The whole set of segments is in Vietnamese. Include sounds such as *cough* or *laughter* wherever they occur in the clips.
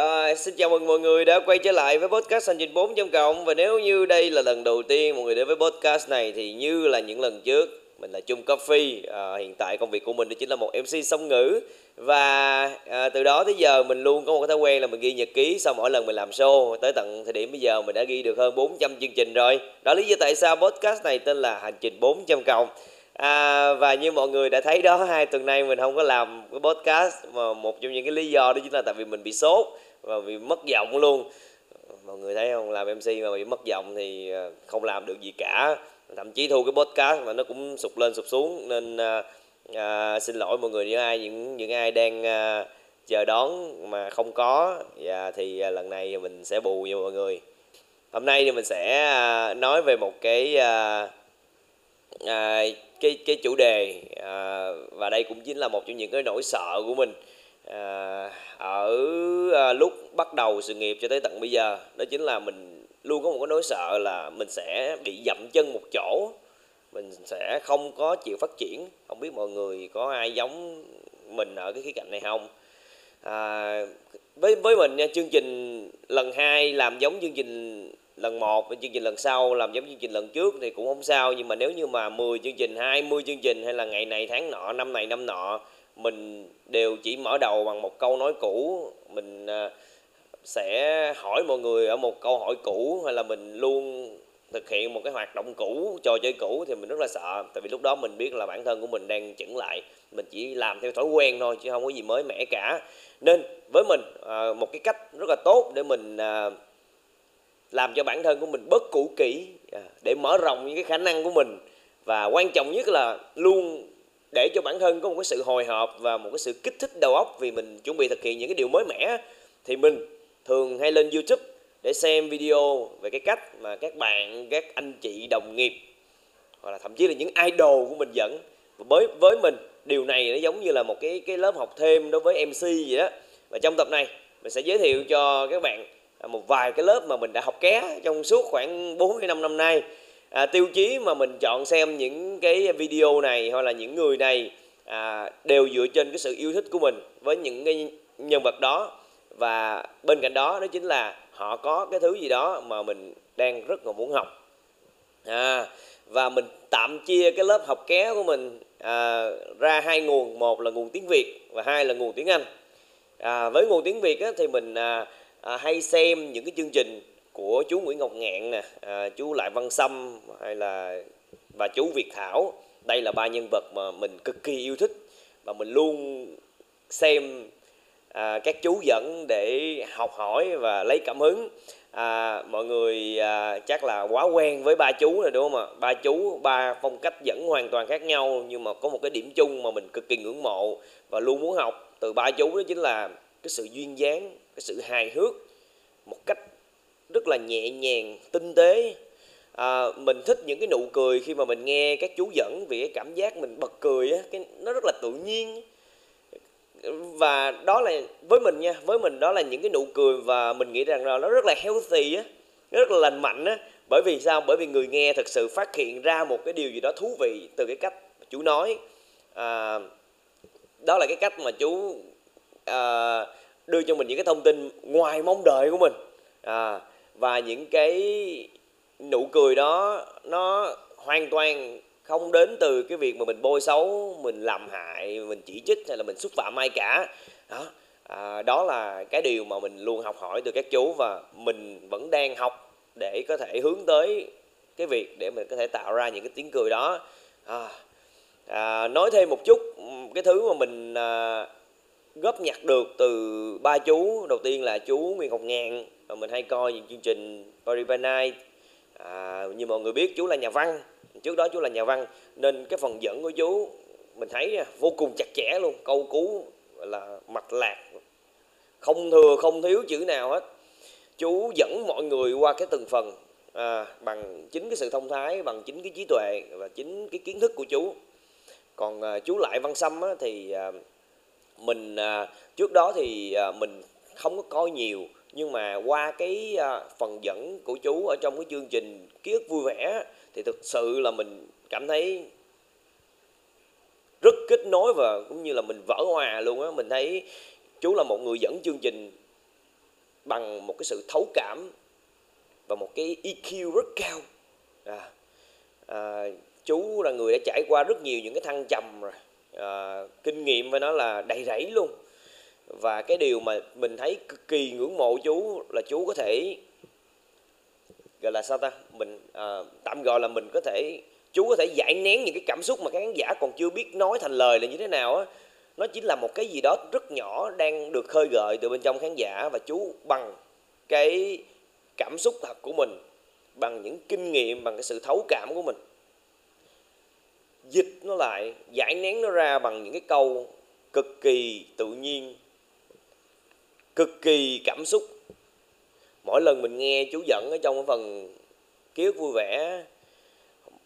Rồi, xin chào mừng mọi người đã quay trở lại với podcast Hành trình 4 cộng. Và nếu như đây là lần đầu tiên mọi người đến với podcast này Thì như là những lần trước Mình là Chung Coffee. À, Hiện tại công việc của mình đó chính là một MC song ngữ. Và à, từ đó tới giờ mình luôn có một cái thói quen là mình ghi nhật ký Sau mỗi lần mình làm show. Tới tận thời điểm bây giờ mình đã ghi được hơn 400 chương trình rồi. Đó lý do tại sao podcast này tên là Hành trình 4 cộng. À, và như mọi người đã thấy đó hai tuần nay mình không có làm cái podcast. Mà một trong những cái lý do đó chính là tại vì mình bị sốt và bị mất giọng luôn. Mọi người thấy không? Làm mc mà bị mất giọng thì ờ, không làm được gì cả. Thậm chí thu cái podcast mà nó cũng sụt lên sụt xuống. Nên à, à, xin lỗi mọi người những ai những những ai đang à, chờ đón mà không có và thì à, lần này mình sẽ bù cho mọi người. Hôm nay thì mình sẽ à, nói về một cái à, à, cái cái chủ đề à, và đây cũng chính là một trong những cái nỗi sợ của mình à, ở à, lúc bắt đầu sự nghiệp cho tới tận bây giờ đó chính là mình luôn có một cái nỗi sợ là mình sẽ bị dậm chân một chỗ mình sẽ không có chịu phát triển. Không biết mọi người có ai giống mình ở cái khía cạnh này không? À, với với mình nha chương trình lần hai làm giống chương trình lần một chương trình lần sau làm giống chương trình lần trước thì cũng không sao nhưng mà nếu như mà 10 chương trình 20 chương trình hay là ngày này tháng nọ năm này năm nọ mình đều chỉ mở đầu bằng một câu nói cũ. Mình à, sẽ hỏi mọi người ở một câu hỏi cũ hay là mình luôn thực hiện một cái hoạt động cũ, trò chơi cũ thì mình rất là sợ. Tại vì lúc đó mình biết là bản thân của mình đang chững lại. Mình chỉ làm theo thói quen thôi chứ không có gì mới mẻ cả. Nên với mình à, một cái cách rất là tốt để mình à, làm cho bản thân của mình bớt cũ kỹ để mở rộng những cái khả năng của mình. Và quan trọng nhất là luôn để cho bản thân có một cái sự hồi hộp và một cái sự kích thích đầu óc vì mình chuẩn bị thực hiện những cái điều mới mẻ, thì mình thường hay lên YouTube để xem video về cái cách mà các bạn, các anh chị đồng nghiệp, hoặc là thậm chí là những idol của mình dẫn. Với với mình, điều này nó giống như là một cái cái lớp học thêm đối với MC vậy đó. Và trong tập này, mình sẽ giới thiệu cho các bạn một vài cái lớp mà mình đã học ké trong suốt khoảng 4 năm năm nay à, tiêu chí mà mình chọn xem những cái video này hoặc là những người này à, đều dựa trên cái sự yêu thích của mình với những cái nhân vật đó. Và bên cạnh đó đó chính là họ có cái thứ gì đó mà mình đang rất là muốn học. À, và mình tạm chia cái lớp học ké của mình à, ra hai nguồn. Một là nguồn tiếng việt và hai là nguồn tiếng anh. À, với nguồn tiếng việt á, thì mình à, à, hay xem những cái chương trình của chú Nguyễn Ngọc Ngạn nè, à, chú Lại Văn Sâm hay là và chú Việt Thảo. Đây là ba nhân vật mà mình cực kỳ yêu thích và mình luôn xem à, các chú dẫn để học hỏi và lấy cảm hứng. À, mọi người à, chắc là quá quen với ba chú rồi đúng không ạ? Ba chú, ba phong cách dẫn hoàn toàn khác nhau nhưng mà có một cái điểm chung mà mình cực kỳ ngưỡng mộ và luôn muốn học từ ba chú đó chính là cái sự duyên dáng cái sự hài hước một cách rất là nhẹ nhàng tinh tế. À, mình thích những cái nụ cười khi mà mình nghe các chú dẫn vì cái cảm giác mình bật cười á cái nó rất là tự nhiên. Và đó là với mình nha với mình đó là những cái nụ cười và mình nghĩ rằng là nó rất là healthy á rất là lành mạnh á. Bởi vì sao? Bởi vì người nghe thực sự phát hiện ra một cái điều gì đó thú vị từ cái cách chú nói. À, đó là cái cách mà chú à, đưa cho mình những cái thông tin ngoài mong đợi của mình. À, và những cái nụ cười đó nó hoàn toàn không đến từ cái việc mà mình bôi xấu mình làm hại mình chỉ trích hay là mình xúc phạm ai cả. Đó. À, đó là cái điều mà mình luôn học hỏi từ các chú và mình vẫn đang học để có thể hướng tới cái việc để mình có thể tạo ra những cái tiếng cười đó. À, à, nói thêm một chút cái thứ mà mình à, góp nhặt được từ ba chú. Đầu tiên là chú Nguyễn Ngọc Ngạn và mình hay coi những chương trình Paris by Night. À, như mọi người biết chú là nhà văn. Trước đó chú là nhà văn nên cái phần dẫn của chú mình thấy vô cùng chặt chẽ luôn. Câu cú là mạch lạc không thừa không thiếu chữ nào hết. Chú dẫn mọi người qua cái từng phần à, bằng chính cái sự thông thái bằng chính cái trí tuệ và chính cái kiến thức của chú. Còn à, chú lại văn sâm á, thì à, mình à, trước đó thì à, mình không có coi nhiều nhưng mà qua cái à, phần dẫn của chú ở trong cái chương trình ký ức vui vẻ thì thực sự là mình cảm thấy rất kết nối và cũng như là mình vỡ hòa luôn á. Mình thấy chú là một người dẫn chương trình bằng một cái sự thấu cảm và một cái EQ rất cao. À, à, chú là người đã trải qua rất nhiều những cái thăng trầm rồi à, kinh nghiệm với nó là đầy rẫy luôn. Và cái điều mà mình thấy cực kỳ ngưỡng mộ chú là chú có thể gọi là sao ta? Mình à, tạm gọi là mình có thể chú có thể giải nén những cái cảm xúc mà các khán giả còn chưa biết nói thành lời là như thế nào á. Nó chính là một cái gì đó rất nhỏ đang được khơi gợi từ bên trong khán giả và chú bằng cái cảm xúc thật của mình bằng những kinh nghiệm bằng cái sự thấu cảm của mình dịch nó lại, giải nén nó ra bằng những cái câu cực kỳ tự nhiên, cực kỳ cảm xúc. Mỗi lần mình nghe chú dẫn ở trong cái phần ký ức vui vẻ,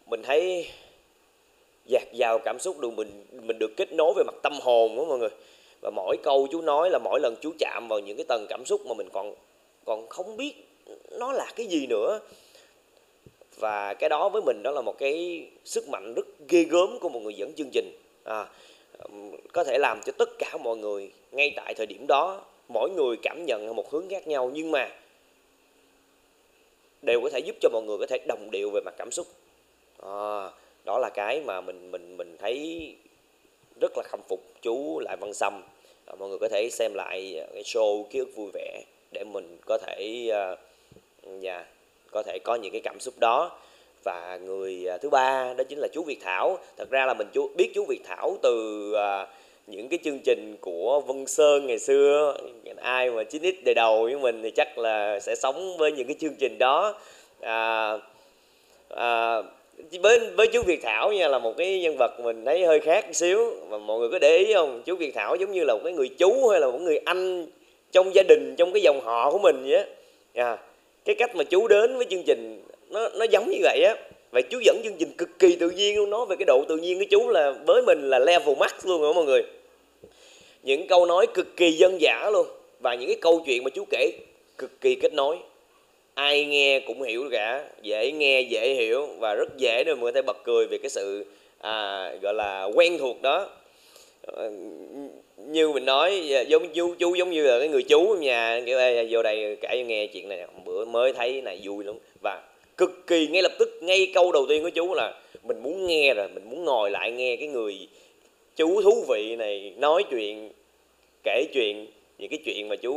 mình thấy dạt dào cảm xúc được mình mình được kết nối về mặt tâm hồn đó mọi người. Và mỗi câu chú nói là mỗi lần chú chạm vào những cái tầng cảm xúc mà mình còn còn không biết nó là cái gì nữa và cái đó với mình đó là một cái sức mạnh rất ghê gớm của một người dẫn chương trình. À, có thể làm cho tất cả mọi người ngay tại thời điểm đó mỗi người cảm nhận một hướng khác nhau nhưng mà đều có thể giúp cho mọi người có thể đồng điệu về mặt cảm xúc. À, đó là cái mà mình mình mình thấy rất là khâm phục chú lại văn sâm. À, mọi người có thể xem lại à, cái show ký ức vui vẻ để mình có thể uh, yeah, có thể có những cái cảm xúc đó. Và người à, thứ ba đó chính là chú Việt Thảo. Thật ra là mình chú biết chú Việt Thảo từ uh, những cái chương trình của Vân Sơn ngày xưa. Ai mà 9x đời đầu với mình thì chắc là sẽ sống với những cái chương trình đó. À, à, với với chú Việt Thảo nha là một cái nhân vật mình thấy hơi khác một xíu. Mà mọi người có để ý không? Chú Việt Thảo giống như là một cái người chú hay là một người anh trong gia đình trong cái dòng họ của mình vậy á. À, cái cách mà chú đến với chương trình nó nó giống như vậy á. Vậy chú dẫn chương trình cực kỳ tự nhiên luôn. Nói về cái độ tự nhiên của chú là với mình là level max luôn rồi mọi người? Những câu nói cực kỳ dân dã luôn. Và những cái câu chuyện mà chú kể cực kỳ kết nối. Ai nghe cũng hiểu cả. Dễ nghe dễ hiểu. Và rất dễ để mọi người có thể bật cười về cái sự à, gọi là quen thuộc đó như mình nói dạ, giống chú chú giống như là cái người chú ở nhà kiểu Ê, vô đây kể nghe chuyện này. Bữa mới thấy này vui lắm. Và cực kỳ ngay lập tức ngay câu đầu tiên của chú là mình muốn nghe rồi mình muốn ngồi lại nghe cái người chú thú vị này nói chuyện kể chuyện những cái chuyện mà chú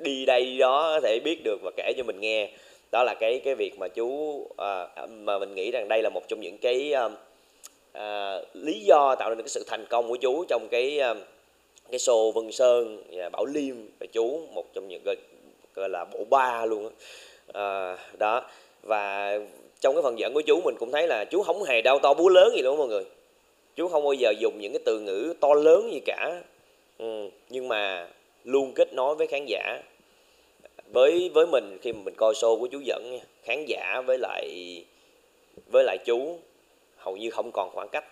đi đây đó có thể biết được và kể cho mình nghe. Đó là cái cái việc mà chú à, mà mình nghĩ rằng đây là một trong những cái um, à, lý do tạo nên cái sự thành công của chú trong cái à, cái show Vân Sơn và Bảo Liêm và chú một trong những gọi, gọi là bộ ba luôn đó. À, đó. Và trong cái phần dẫn của chú mình cũng thấy là chú không hề đau to búa lớn gì luôn mọi người. Chú không bao giờ dùng những cái từ ngữ to lớn gì cả. Ừ, nhưng mà luôn kết nối với khán giả. Với với mình khi mà mình coi show của chú dẫn khán giả với lại với lại chú hầu như không còn khoảng cách.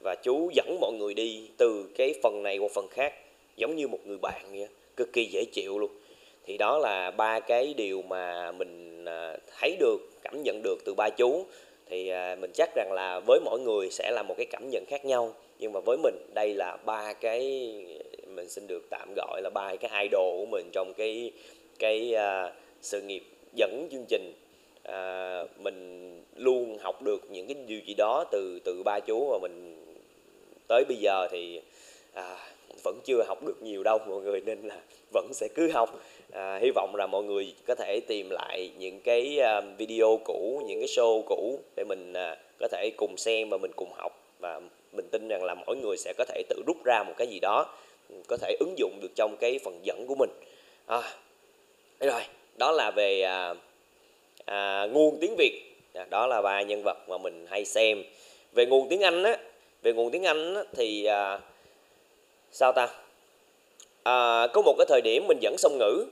Và chú dẫn mọi người đi từ cái phần này qua phần khác giống như một người bạn vậy cực kỳ dễ chịu luôn. Thì đó là ba cái điều mà mình à, thấy được cảm nhận được từ ba chú. Thì à, mình chắc rằng là với mỗi người sẽ là một cái cảm nhận khác nhau nhưng mà với mình đây là ba cái mình xin được tạm gọi là ba cái idol của mình trong cái cái uh, sự nghiệp dẫn chương trình à, mình luôn học được những cái điều gì đó từ từ ba chú và mình tới bây giờ thì à, vẫn chưa học được nhiều đâu mọi người nên là vẫn sẽ cứ học. À, hy vọng là mọi người có thể tìm lại những cái à, video cũ những cái show cũ để mình à, có thể cùng xem và mình cùng học. Và mình tin rằng là mỗi người sẽ có thể tự rút ra một cái gì đó có thể ứng dụng được trong cái phần dẫn của mình. À, rồi đó là về à, à, nguồn tiếng việt. Dạ, đó là ba nhân vật mà mình hay xem. Về nguồn tiếng anh á về nguồn tiếng anh á, thì à, sao ta? À, có một cái thời điểm mình dẫn song ngữ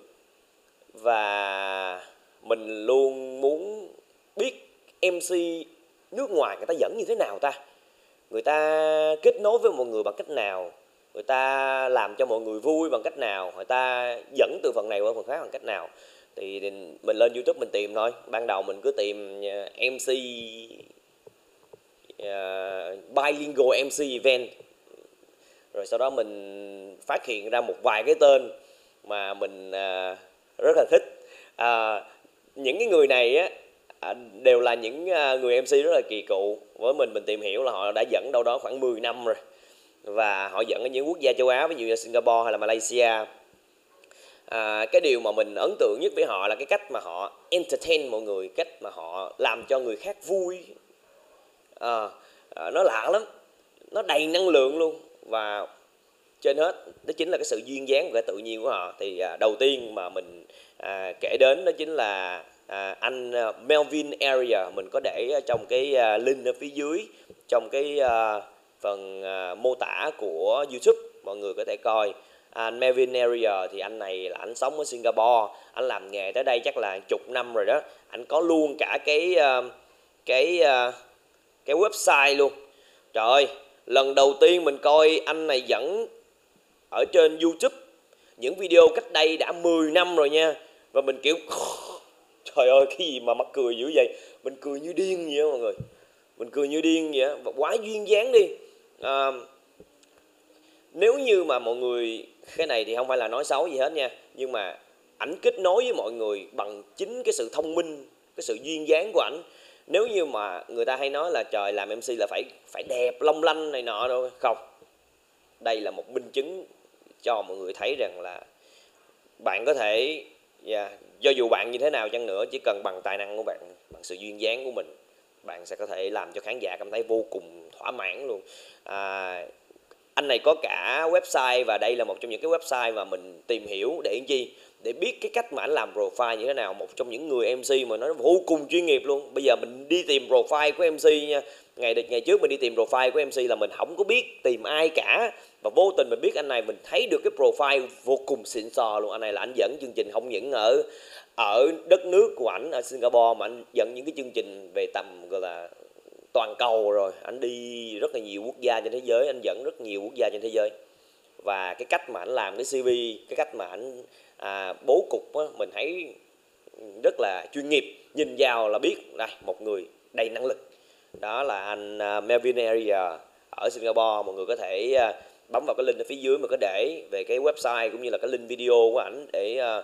và mình luôn muốn biết mc nước ngoài người ta dẫn như thế nào ta? Người ta kết nối với mọi người bằng cách nào? Người ta làm cho mọi người vui bằng cách nào? Người ta dẫn từ phần này qua phần khác bằng cách nào? Thì mình lên youtube mình tìm thôi. Ban đầu mình cứ tìm à, mc uh, à, bilingual mc event. Rồi sau đó mình phát hiện ra một vài cái tên mà mình uh, rất là thích. Uh, những cái người này á đều là những người MC rất là kỳ cựu. Với mình mình tìm hiểu là họ đã dẫn đâu đó khoảng 10 năm rồi. Và họ dẫn ở những quốc gia châu Á ví dụ như Singapore hay là Malaysia à, cái điều mà mình ấn tượng nhất với họ là cái cách mà họ entertain mọi người cách mà họ làm cho người khác vui. À, à, nó lạ lắm nó đầy năng lượng luôn. Và trên hết đó chính là cái sự duyên dáng và tự nhiên của họ. Thì à, đầu tiên mà mình à, kể đến đó chính là à, anh à, Melvin Area mình có để trong cái à, link ở phía dưới trong cái à, phần à, mô tả của YouTube mọi người có thể coi anh Melvin Area thì anh này là anh sống ở Singapore anh làm nghề tới đây chắc là chục năm rồi đó. Anh có luôn cả cái ờ, cái ờ, cái website luôn. Trời ơi lần đầu tiên mình coi anh này dẫn ở trên YouTube. Những video cách đây đã 10 năm rồi nha. Và mình kiểu *laughs* trời ơi cái gì mà mắc cười dữ vậy? Mình cười như điên vậy đó mọi người. Mình cười như điên vậy đó. và quá duyên dáng đi. À, nếu như mà mọi người cái này thì không phải là nói xấu gì hết nha nhưng mà ảnh kết nối với mọi người bằng chính cái sự thông minh cái sự duyên dáng của ảnh. Nếu như mà người ta hay nói là trời làm mc là phải phải đẹp long lanh này nọ đâu không. Đây là một minh chứng cho mọi người thấy rằng là bạn có thể dạ, yeah, do dù bạn như thế nào chăng nữa chỉ cần bằng tài năng của bạn bằng sự duyên dáng của mình bạn sẽ có thể làm cho khán giả cảm thấy vô cùng thỏa mãn luôn. À, anh này có cả website và đây là một trong những cái website mà mình tìm hiểu để làm chi để biết cái cách mà anh làm profile như thế nào, một trong những người MC mà nó vô cùng chuyên nghiệp luôn. Bây giờ mình đi tìm profile của MC nha. Ngày ngày trước mình đi tìm profile của MC là mình không có biết tìm ai cả. Và vô tình mình biết anh này, mình thấy được cái profile vô cùng xịn sò luôn. Anh này là anh dẫn chương trình không những ở ở đất nước của ảnh ở Singapore mà anh dẫn những cái chương trình về tầm, gọi là toàn cầu rồi. Anh đi rất là nhiều quốc gia trên thế giới anh dẫn rất nhiều quốc gia trên thế giới. Và cái cách mà anh làm cái CV cái cách mà anh à, bố cục á, mình thấy rất là chuyên nghiệp. Nhìn vào là biết đây một người đầy năng lực. Đó là anh à, Melvin Area ở Singapore. Mọi người có thể à, bấm vào cái link ở phía dưới mà có để về cái website cũng như là cái link video của ảnh để à,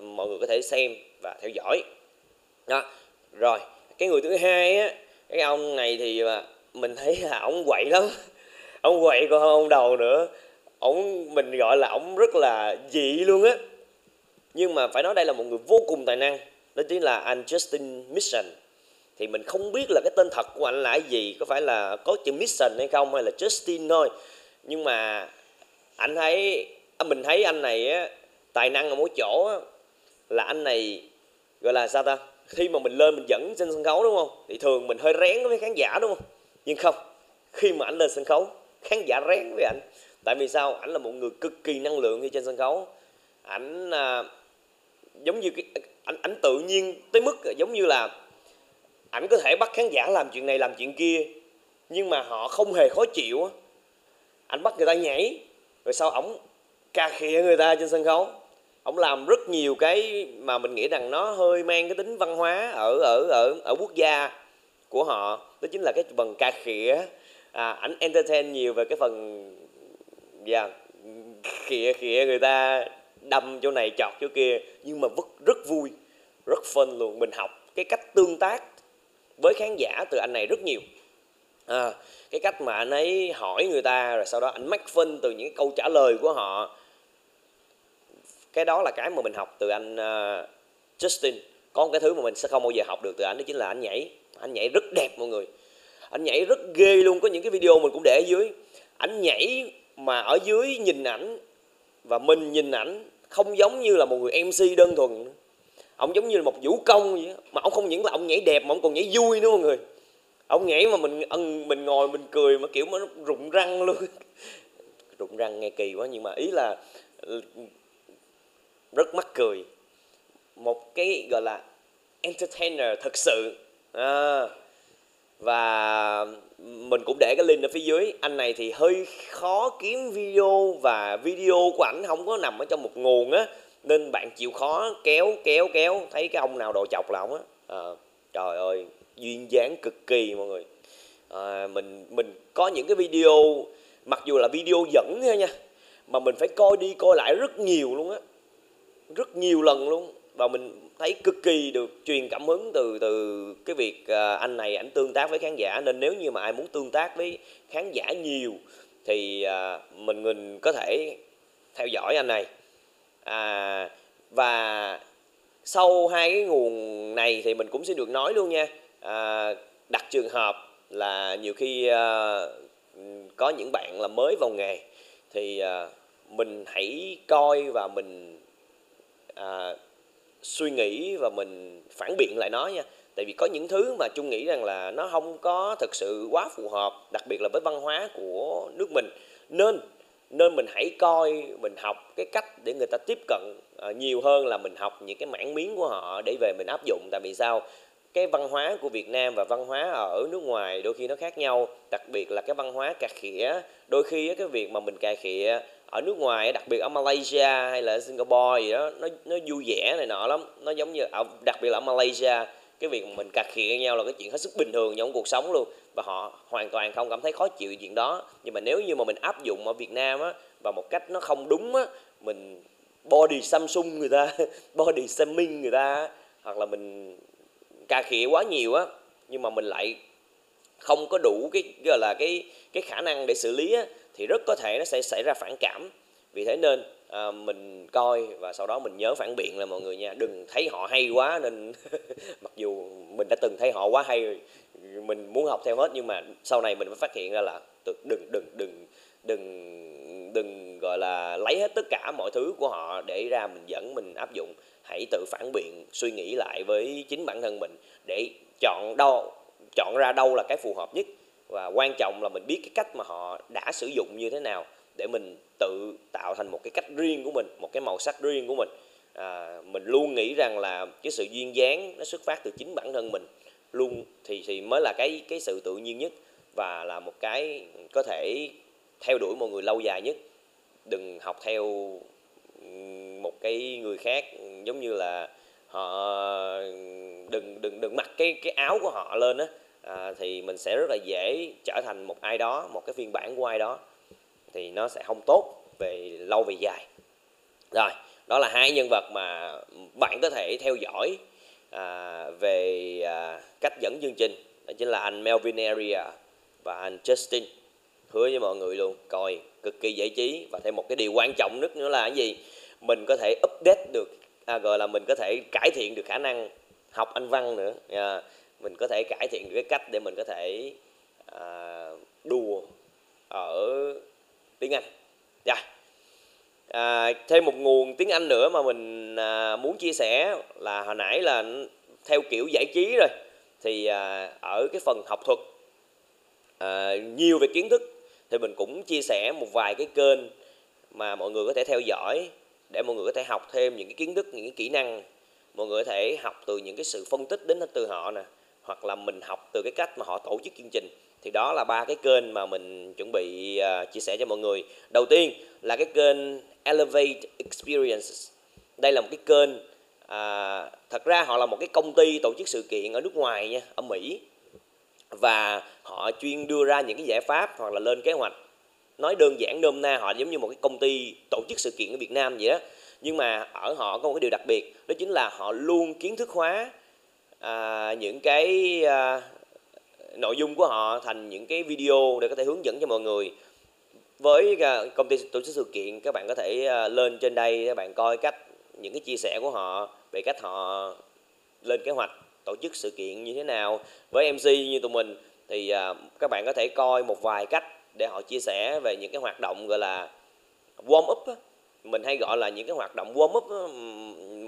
mọi người có thể xem và theo dõi. Đó. Rồi cái người thứ hai á cái ông này thì mình thấy là ông quậy lắm. Ông quậy còn hơn ông đầu nữa. Ông mình gọi là ông rất là dị luôn á. Nhưng mà phải nói đây là một người vô cùng tài năng. Đó chính là anh Justin Mission thì mình không biết là cái tên thật của anh là cái gì. Có phải là có chữ Mission hay không hay là Justin thôi. Nhưng mà anh thấy à, mình thấy anh này á tài năng ở mỗi chỗ á, là anh này gọi là sao ta? Khi mà mình lên mình dẫn trên sân khấu đúng không? Thì thường mình hơi rén với khán giả đúng không? Nhưng không khi mà anh lên sân khấu khán giả rén với anh. Tại vì sao? Ảnh là một người cực kỳ năng lượng khi trên sân khấu. Ảnh à, giống như cái ảnh ảnh tự nhiên tới mức giống như là ảnh có thể bắt khán giả làm chuyện này làm chuyện kia nhưng mà họ không hề khó chịu anh bắt người ta nhảy rồi sau ổng cà khịa người ta trên sân khấu ông làm rất nhiều cái mà mình nghĩ rằng nó hơi mang cái tính văn hóa ở ở ở ở quốc gia của họ. Đó chính là cái phần ca khịa. À, ảnh entertain nhiều về cái phần dạ yeah, khịa khịa người ta đâm chỗ này chọt chỗ kia. Nhưng mà rất rất vui rất phân luôn. Mình học cái cách tương tác với khán giả từ anh này rất nhiều. À, cái cách mà anh ấy hỏi người ta rồi sau đó anh mắc phân từ những câu trả lời của họ cái đó là cái mà mình học từ anh uh, Justin. Có một cái thứ mà mình sẽ không bao giờ học được từ anh đó chính là anh nhảy. Anh nhảy rất đẹp mọi người. Anh nhảy rất ghê luôn. Có những cái video mình cũng để ở dưới. Anh nhảy mà ở dưới nhìn ảnh và mình nhìn ảnh không giống như là một người MC đơn thuần. Ông giống như là một vũ công vậy mà ông không những là ông nhảy đẹp mà ông còn nhảy vui nữa mọi người. Ông nhảy mà mình mình ngồi mình cười mà kiểu mà nó rụng răng luôn. *laughs* Rụng răng nghe kỳ quá nhưng mà ý là rất mắc cười. Một cái gọi là entertainer thật sự. À, và mình cũng để cái link ở phía dưới. Anh này thì hơi khó kiếm video và video của ảnh không có nằm ở trong một nguồn á. Nên bạn chịu khó kéo kéo kéo thấy cái ông nào đồ chọc là ông á. À, trời ơi duyên dáng cực kỳ mọi người. À, mình mình có những cái video mặc dù là video dẫn nha mà mình phải coi đi coi lại rất nhiều luôn á rất nhiều lần luôn. Và mình thấy cực kỳ được truyền cảm hứng từ từ cái việc à, anh này ảnh tương tác với khán giả. Nên nếu như mà ai muốn tương tác với khán giả nhiều thì à, mình mình có thể theo dõi anh này. À, và sau hai cái nguồn này thì mình cũng sẽ được nói luôn nha. À, đặt trường hợp là nhiều khi à, có những bạn là mới vào nghề thì à, mình hãy coi và mình à, suy nghĩ và mình phản biện lại nó nha. Tại vì có những thứ mà trung nghĩ rằng là nó không có thực sự quá phù hợp đặc biệt là với văn hóa của nước mình. Nên nên mình hãy coi mình học cái cách để người ta tiếp cận à, nhiều hơn là mình học những cái mảng miếng của họ để về mình áp dụng. Tại vì sao? Cái văn hóa của Việt Nam và văn hóa ở nước ngoài đôi khi nó khác nhau đặc biệt là cái văn hóa cà khịa. Đôi khi cái việc mà mình cà khịa ở nước ngoài đặc biệt ở Malaysia hay là Singapore gì đó nó nó vui vẻ này nọ lắm. Nó giống như ở đặc biệt là ở Malaysia cái việc mình cà khịa nhau là cái chuyện hết sức bình thường trong cuộc sống luôn. Và họ hoàn toàn không cảm thấy khó chịu chuyện đó. Nhưng mà nếu như mà mình áp dụng ở Việt Nam á và một cách nó không đúng á mình body Samsung người ta *laughs* body Samsung người ta hoặc là mình cà khịa quá nhiều á nhưng mà mình lại không có đủ cái gọi là cái cái khả năng để xử lý á, thì rất có thể nó sẽ xảy ra phản cảm. Vì thế nên à, mình coi và sau đó mình nhớ phản biện là mọi người nha đừng thấy họ hay quá nên *laughs* mặc dù mình đã từng thấy họ quá hay mình muốn học theo hết nhưng mà sau này mình mới phát hiện ra là đừng đừng đừng đừng đừng gọi là lấy hết tất cả mọi thứ của họ để ra mình dẫn mình áp dụng. Hãy tự phản biện suy nghĩ lại với chính bản thân mình để chọn đâu chọn ra đâu là cái phù hợp nhất và quan trọng là mình biết cái cách mà họ đã sử dụng như thế nào để mình tự tạo thành một cái cách riêng của mình một cái màu sắc riêng của mình. À, mình luôn nghĩ rằng là cái sự duyên dáng nó xuất phát từ chính bản thân mình luôn thì thì mới là cái cái sự tự nhiên nhất và là một cái có thể theo đuổi một người lâu dài nhất. Đừng học theo một cái người khác giống như là họ đừng đừng đừng mặc cái cái áo của họ lên á à, thì mình sẽ rất là dễ trở thành một ai đó một cái phiên bản của ai đó thì nó sẽ không tốt về lâu về dài. Rồi đó là hai nhân vật mà bạn có thể theo dõi à, về à, cách dẫn chương trình. Đó chính là anh Melvin Area và anh Justin. Hứa với mọi người luôn coi cực kỳ giải trí và thêm một cái điều quan trọng nhất nữa là cái gì? Mình có thể update được à, gọi là mình có thể cải thiện được khả năng học anh văn nữa. À, mình có thể cải thiện được cái cách để mình có thể à, đùa ở tiếng Anh. Dạ. Yeah. à, thêm một nguồn tiếng Anh nữa mà mình à, muốn chia sẻ là hồi nãy là theo kiểu giải trí rồi thì à, ở cái phần học thuật à, nhiều về kiến thức thì mình cũng chia sẻ một vài cái kênh mà mọi người có thể theo dõi để mọi người có thể học thêm những cái kiến thức những cái kỹ năng. Mọi người có thể học từ những cái sự phân tích đến từ họ nè hoặc là mình học từ cái cách mà họ tổ chức chương trình. Thì đó là ba cái kênh mà mình chuẩn bị uh, chia sẻ cho mọi người. Đầu tiên là cái kênh Elevate Experiences. Đây là một cái kênh uh, thật ra họ là một cái công ty tổ chức sự kiện ở nước ngoài nha ở Mỹ. Và họ chuyên đưa ra những cái giải pháp hoặc là lên kế hoạch. Nói đơn giản nôm na họ giống như một cái công ty tổ chức sự kiện ở Việt Nam vậy đó. Nhưng mà ở họ có một cái điều đặc biệt đó chính là họ luôn kiến thức hóa à, những cái à, nội dung của họ thành những cái video để có thể hướng dẫn cho mọi người với à, công ty tổ chức sự kiện các bạn có thể à, lên trên đây các bạn coi cách những cái chia sẻ của họ về cách họ lên kế hoạch tổ chức sự kiện như thế nào với MC như tụi mình thì à, các bạn có thể coi một vài cách để họ chia sẻ về những cái hoạt động gọi là warm up á mình hay gọi là những cái hoạt động warm up đó.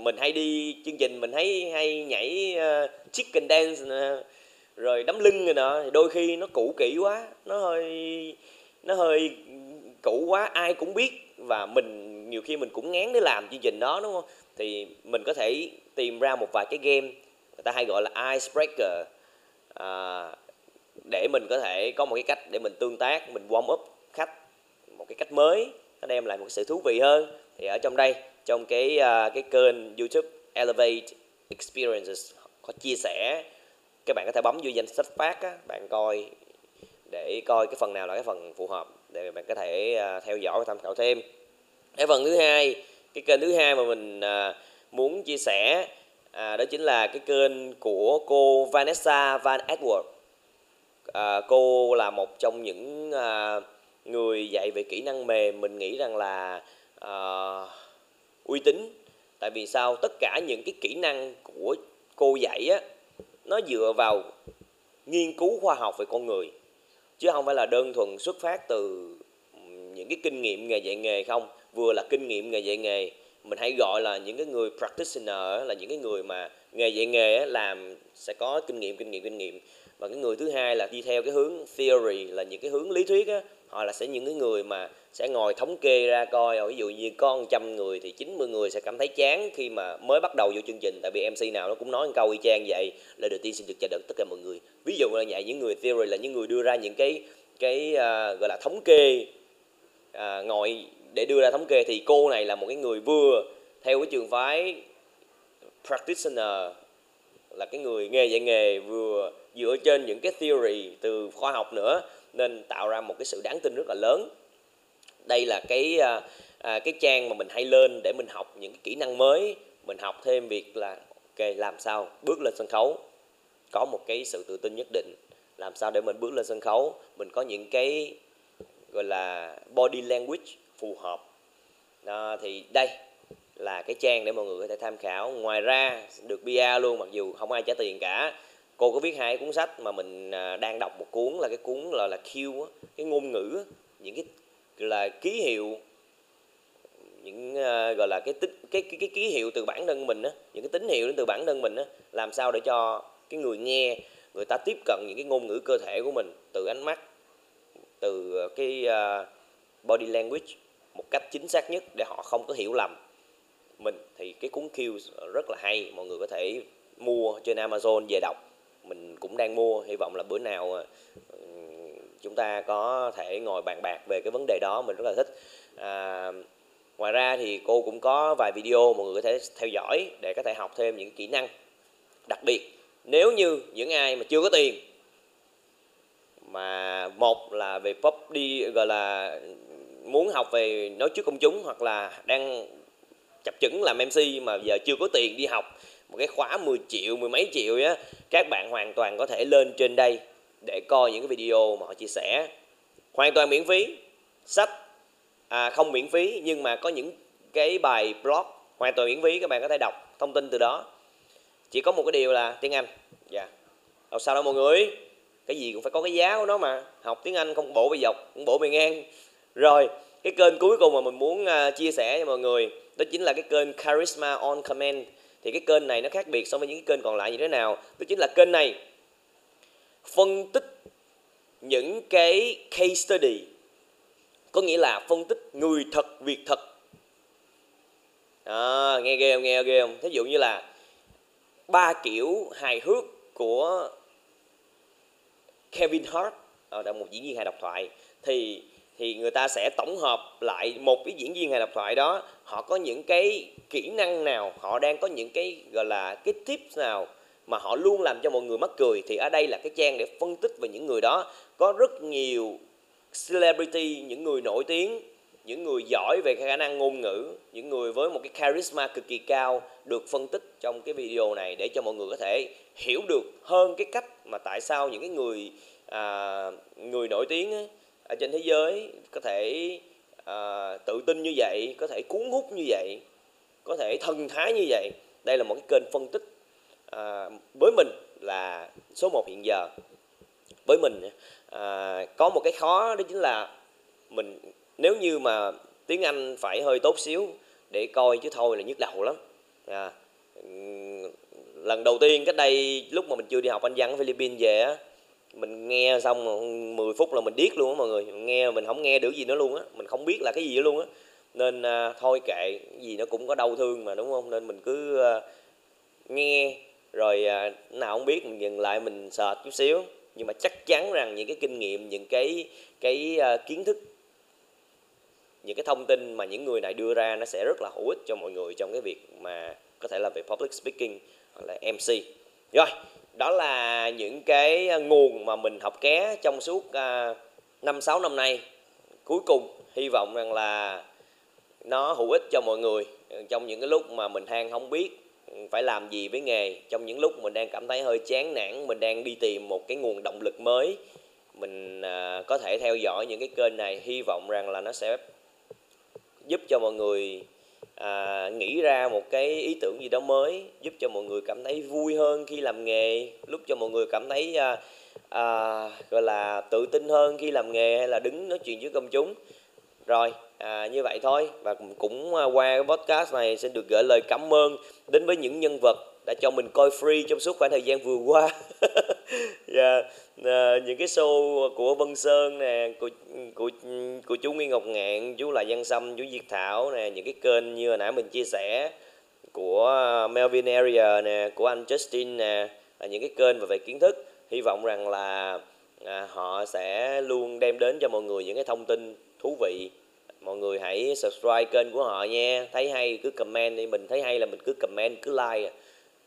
mình hay đi chương trình mình thấy hay nhảy uh, chicken dance nè rồi đấm lưng rồi nọ đôi khi nó cũ kỹ quá nó hơi nó hơi cũ quá ai cũng biết và mình nhiều khi mình cũng ngán để làm chương trình đó đúng không thì mình có thể tìm ra một vài cái game người ta hay gọi là icebreaker à, để mình có thể có một cái cách để mình tương tác mình warm up khách một cái cách mới nó đem lại một sự thú vị hơn. Thì ở trong đây trong cái uh, cái kênh YouTube Elevate Experiences có chia sẻ các bạn có thể bấm vô danh sách phát á, bạn coi để coi cái phần nào là cái phần phù hợp để bạn có thể uh, theo dõi và tham khảo thêm. Cái phần thứ hai cái kênh thứ hai mà mình uh, muốn chia sẻ à, đó chính là cái kênh của cô Vanessa Van Edward. À, cô là một trong những à, người dạy về kỹ năng mềm mình nghĩ rằng là uh, uy tín. Tại vì sao? Tất cả những cái kỹ năng của cô dạy á nó dựa vào nghiên cứu khoa học về con người. Chứ không phải là đơn thuần xuất phát từ những cái kinh nghiệm nghề dạy nghề không. Vừa là kinh nghiệm nghề dạy nghề mình hay gọi là những cái người practitioner là những cái người mà nghề dạy nghề làm sẽ có kinh nghiệm kinh nghiệm kinh nghiệm. Và cái người thứ hai là đi theo cái hướng theory là những cái hướng lý thuyết á họ là sẽ những cái người mà sẽ ngồi thống kê ra coi. Ví dụ như con trăm người thì 90 người sẽ cảm thấy chán khi mà mới bắt đầu vô chương trình. Tại vì MC nào nó cũng nói một câu y chang vậy là đầu tiên xin được chào đón tất cả mọi người. Ví dụ là vậy những người theory là những người đưa ra những cái cái à, gọi là thống kê à, ngồi để đưa ra thống kê. Thì cô này là một cái người vừa theo cái trường phái practitioner là cái người nghề dạy nghề vừa dựa trên những cái theory từ khoa học nữa nên tạo ra một cái sự đáng tin rất là lớn. Đây là cái à, à, cái trang mà mình hay lên để mình học những cái kỹ năng mới mình học thêm việc là ok làm sao bước lên sân khấu. Có một cái sự tự tin nhất định làm sao để mình bước lên sân khấu. Mình có những cái gọi là body language phù hợp. Đó, thì đây là cái trang để mọi người có thể tham khảo. Ngoài ra được Bia luôn mặc dù không ai trả tiền cả cô có viết hai cuốn sách mà mình à, đang đọc một cuốn là cái cuốn là là Q cái ngôn ngữ những cái là ký hiệu những uh, gọi là cái tích cái, cái cái ký hiệu từ bản thân mình á những cái tín hiệu đến từ bản thân mình á làm sao để cho cái người nghe người ta tiếp cận những cái ngôn ngữ cơ thể của mình từ ánh mắt từ cái uh, body language một cách chính xác nhất để họ không có hiểu lầm mình. Thì cái cuốn Q rất là hay mọi người có thể mua trên Amazon về đọc mình cũng đang mua hy vọng là bữa nào ờ, chúng ta có thể ngồi bàn bạc về cái vấn đề đó mình rất là thích. À, ngoài ra thì cô cũng có vài video mọi người có thể theo dõi để có thể học thêm những kỹ năng đặc biệt. Nếu như những ai mà chưa có tiền mà một là về pop đi gọi là muốn học về nói trước công chúng hoặc là đang chập chững làm MC mà giờ chưa có tiền đi học một cái khóa 10 triệu mười mấy triệu á các bạn hoàn toàn có thể lên trên đây để coi những cái video mà họ chia sẻ. Hoàn toàn miễn phí sách à, không miễn phí nhưng mà có những cái bài blog hoàn toàn miễn phí các bạn có thể đọc thông tin từ đó. Chỉ có một cái điều là tiếng Anh. Dạ. Yeah. sao đâu mọi người? Cái gì cũng phải có cái giá của nó mà. Học tiếng Anh không bổ bề dọc cũng bổ bề ngang. Rồi cái kênh cuối cùng mà mình muốn à, chia sẻ cho mọi người đó chính là cái kênh Charisma on Command thì cái kênh này nó khác biệt so với những cái kênh còn lại như thế nào? Đó chính là kênh này phân tích những cái case study. Có nghĩa là phân tích người thật việc thật. À, nghe ghê không? Nghe ghê không? Thí dụ như là ba kiểu hài hước của Kevin Hart ờ, ở một diễn viên hài độc thoại. Thì thì người ta sẽ tổng hợp lại một cái diễn viên hài độc thoại đó. Họ có những cái kỹ năng nào họ đang có những cái gọi là cái tips nào mà họ luôn làm cho mọi người mắc cười thì ở đây là cái trang để phân tích về những người đó. Có rất nhiều celebrity những người nổi tiếng những người giỏi về khả năng ngôn ngữ những người với một cái charisma cực kỳ cao được phân tích trong cái video này để cho mọi người có thể hiểu được hơn cái cách mà tại sao những cái người à, người nổi tiếng ấy, ở trên thế giới có thể à, tự tin như vậy có thể cuốn hút như vậy có thể thần thái như vậy. Đây là một cái kênh phân tích à, với mình là số 1 hiện giờ. Với mình à, có một cái khó đó chính là mình nếu như mà tiếng Anh phải hơi tốt xíu để coi chứ thôi là nhức đầu lắm. À, lần đầu tiên cách đây lúc mà mình chưa đi học anh văn ở Philippines về á mình nghe xong 10 phút là mình điếc luôn á mọi người. Nghe mình không nghe được gì nữa luôn á. Mình không biết là cái gì nữa luôn á. Nên à, thôi kệ gì nó cũng có đau thương mà đúng không? Nên mình cứ à, nghe rồi à, nào không biết mình dừng lại mình sợ chút xíu. Nhưng mà chắc chắn rằng những cái kinh nghiệm những cái cái à, kiến thức những cái thông tin mà những người này đưa ra nó sẽ rất là hữu ích cho mọi người trong cái việc mà có thể là về public speaking hoặc là MC rồi đó là những cái ờ, nguồn mà mình học ké trong suốt ờ, năm sáu năm nay. Cuối cùng hy vọng rằng là nó hữu ích cho mọi người ờ, trong những cái lúc mà mình đang không biết ừ, phải làm gì với nghề. Trong những lúc mình đang cảm thấy hơi chán nản mình đang đi tìm một cái nguồn động lực mới mình à, có thể theo dõi những cái kênh này. Hy vọng rằng là nó sẽ giúp cho mọi người à, nghĩ ra một cái ý tưởng gì đó mới giúp cho mọi người cảm thấy vui hơn khi làm nghề lúc cho mọi người cảm thấy à, à, gọi là tự tin hơn khi làm nghề hay là đứng nói chuyện với công chúng. Rồi à, như vậy thôi. Và cũng à, qua cái podcast này xin được gửi lời cảm ơn đến với những nhân vật đã cho mình coi free trong suốt khoảng thời gian vừa qua. *laughs* yeah. *laughs* Dạ, à, những cái show của Vân Sơn nè của của của chú Nguyên Ngọc Ngạn chú Lại Văn Sâm chú Diệt Thảo nè những cái kênh như hồi nãy mình chia sẻ của Melvin Area nè của anh Justin nè là những cái kênh về kiến thức. Hy vọng rằng là à, họ sẽ luôn đem đến cho mọi người những cái thông tin thú vị. Mọi người hãy subscribe kênh của họ nha. Thấy hay cứ comment đi mình thấy hay là mình cứ comment cứ like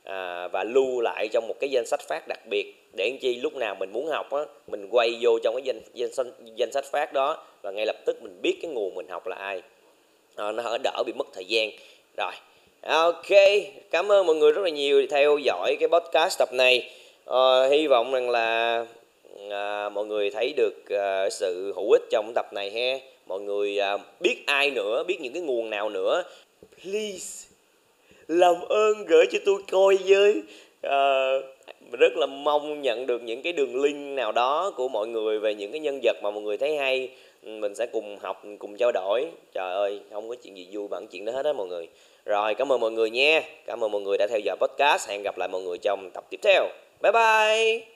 à, và lưu lại trong một cái danh sách phát đặc biệt. Để anh chi lúc nào mình muốn học á mình quay vô trong cái danh danh danh sách phát đó và ngay lập tức mình biết cái nguồn mình học là ai. À, nó đỡ bị mất thời gian. Rồi ok cảm ơn mọi người rất là nhiều theo dõi cái podcast tập này. À, hy vọng rằng là à, mọi người thấy được à, sự hữu ích trong tập này ha. Mọi người à, biết ai nữa biết những cái nguồn nào nữa please làm ơn gửi cho tôi coi với. À, rất là mong nhận được những cái đường link nào đó của mọi người về những cái nhân vật mà mọi người thấy hay. Ừ, mình sẽ cùng học cùng trao đổi. Trời ơi không có chuyện gì vui bằng chuyện đó hết á mọi người. Rồi cảm ơn mọi người nha. Cảm ơn mọi người đã theo dõi podcast. Hẹn gặp lại mọi người trong tập tiếp theo. Bye bye!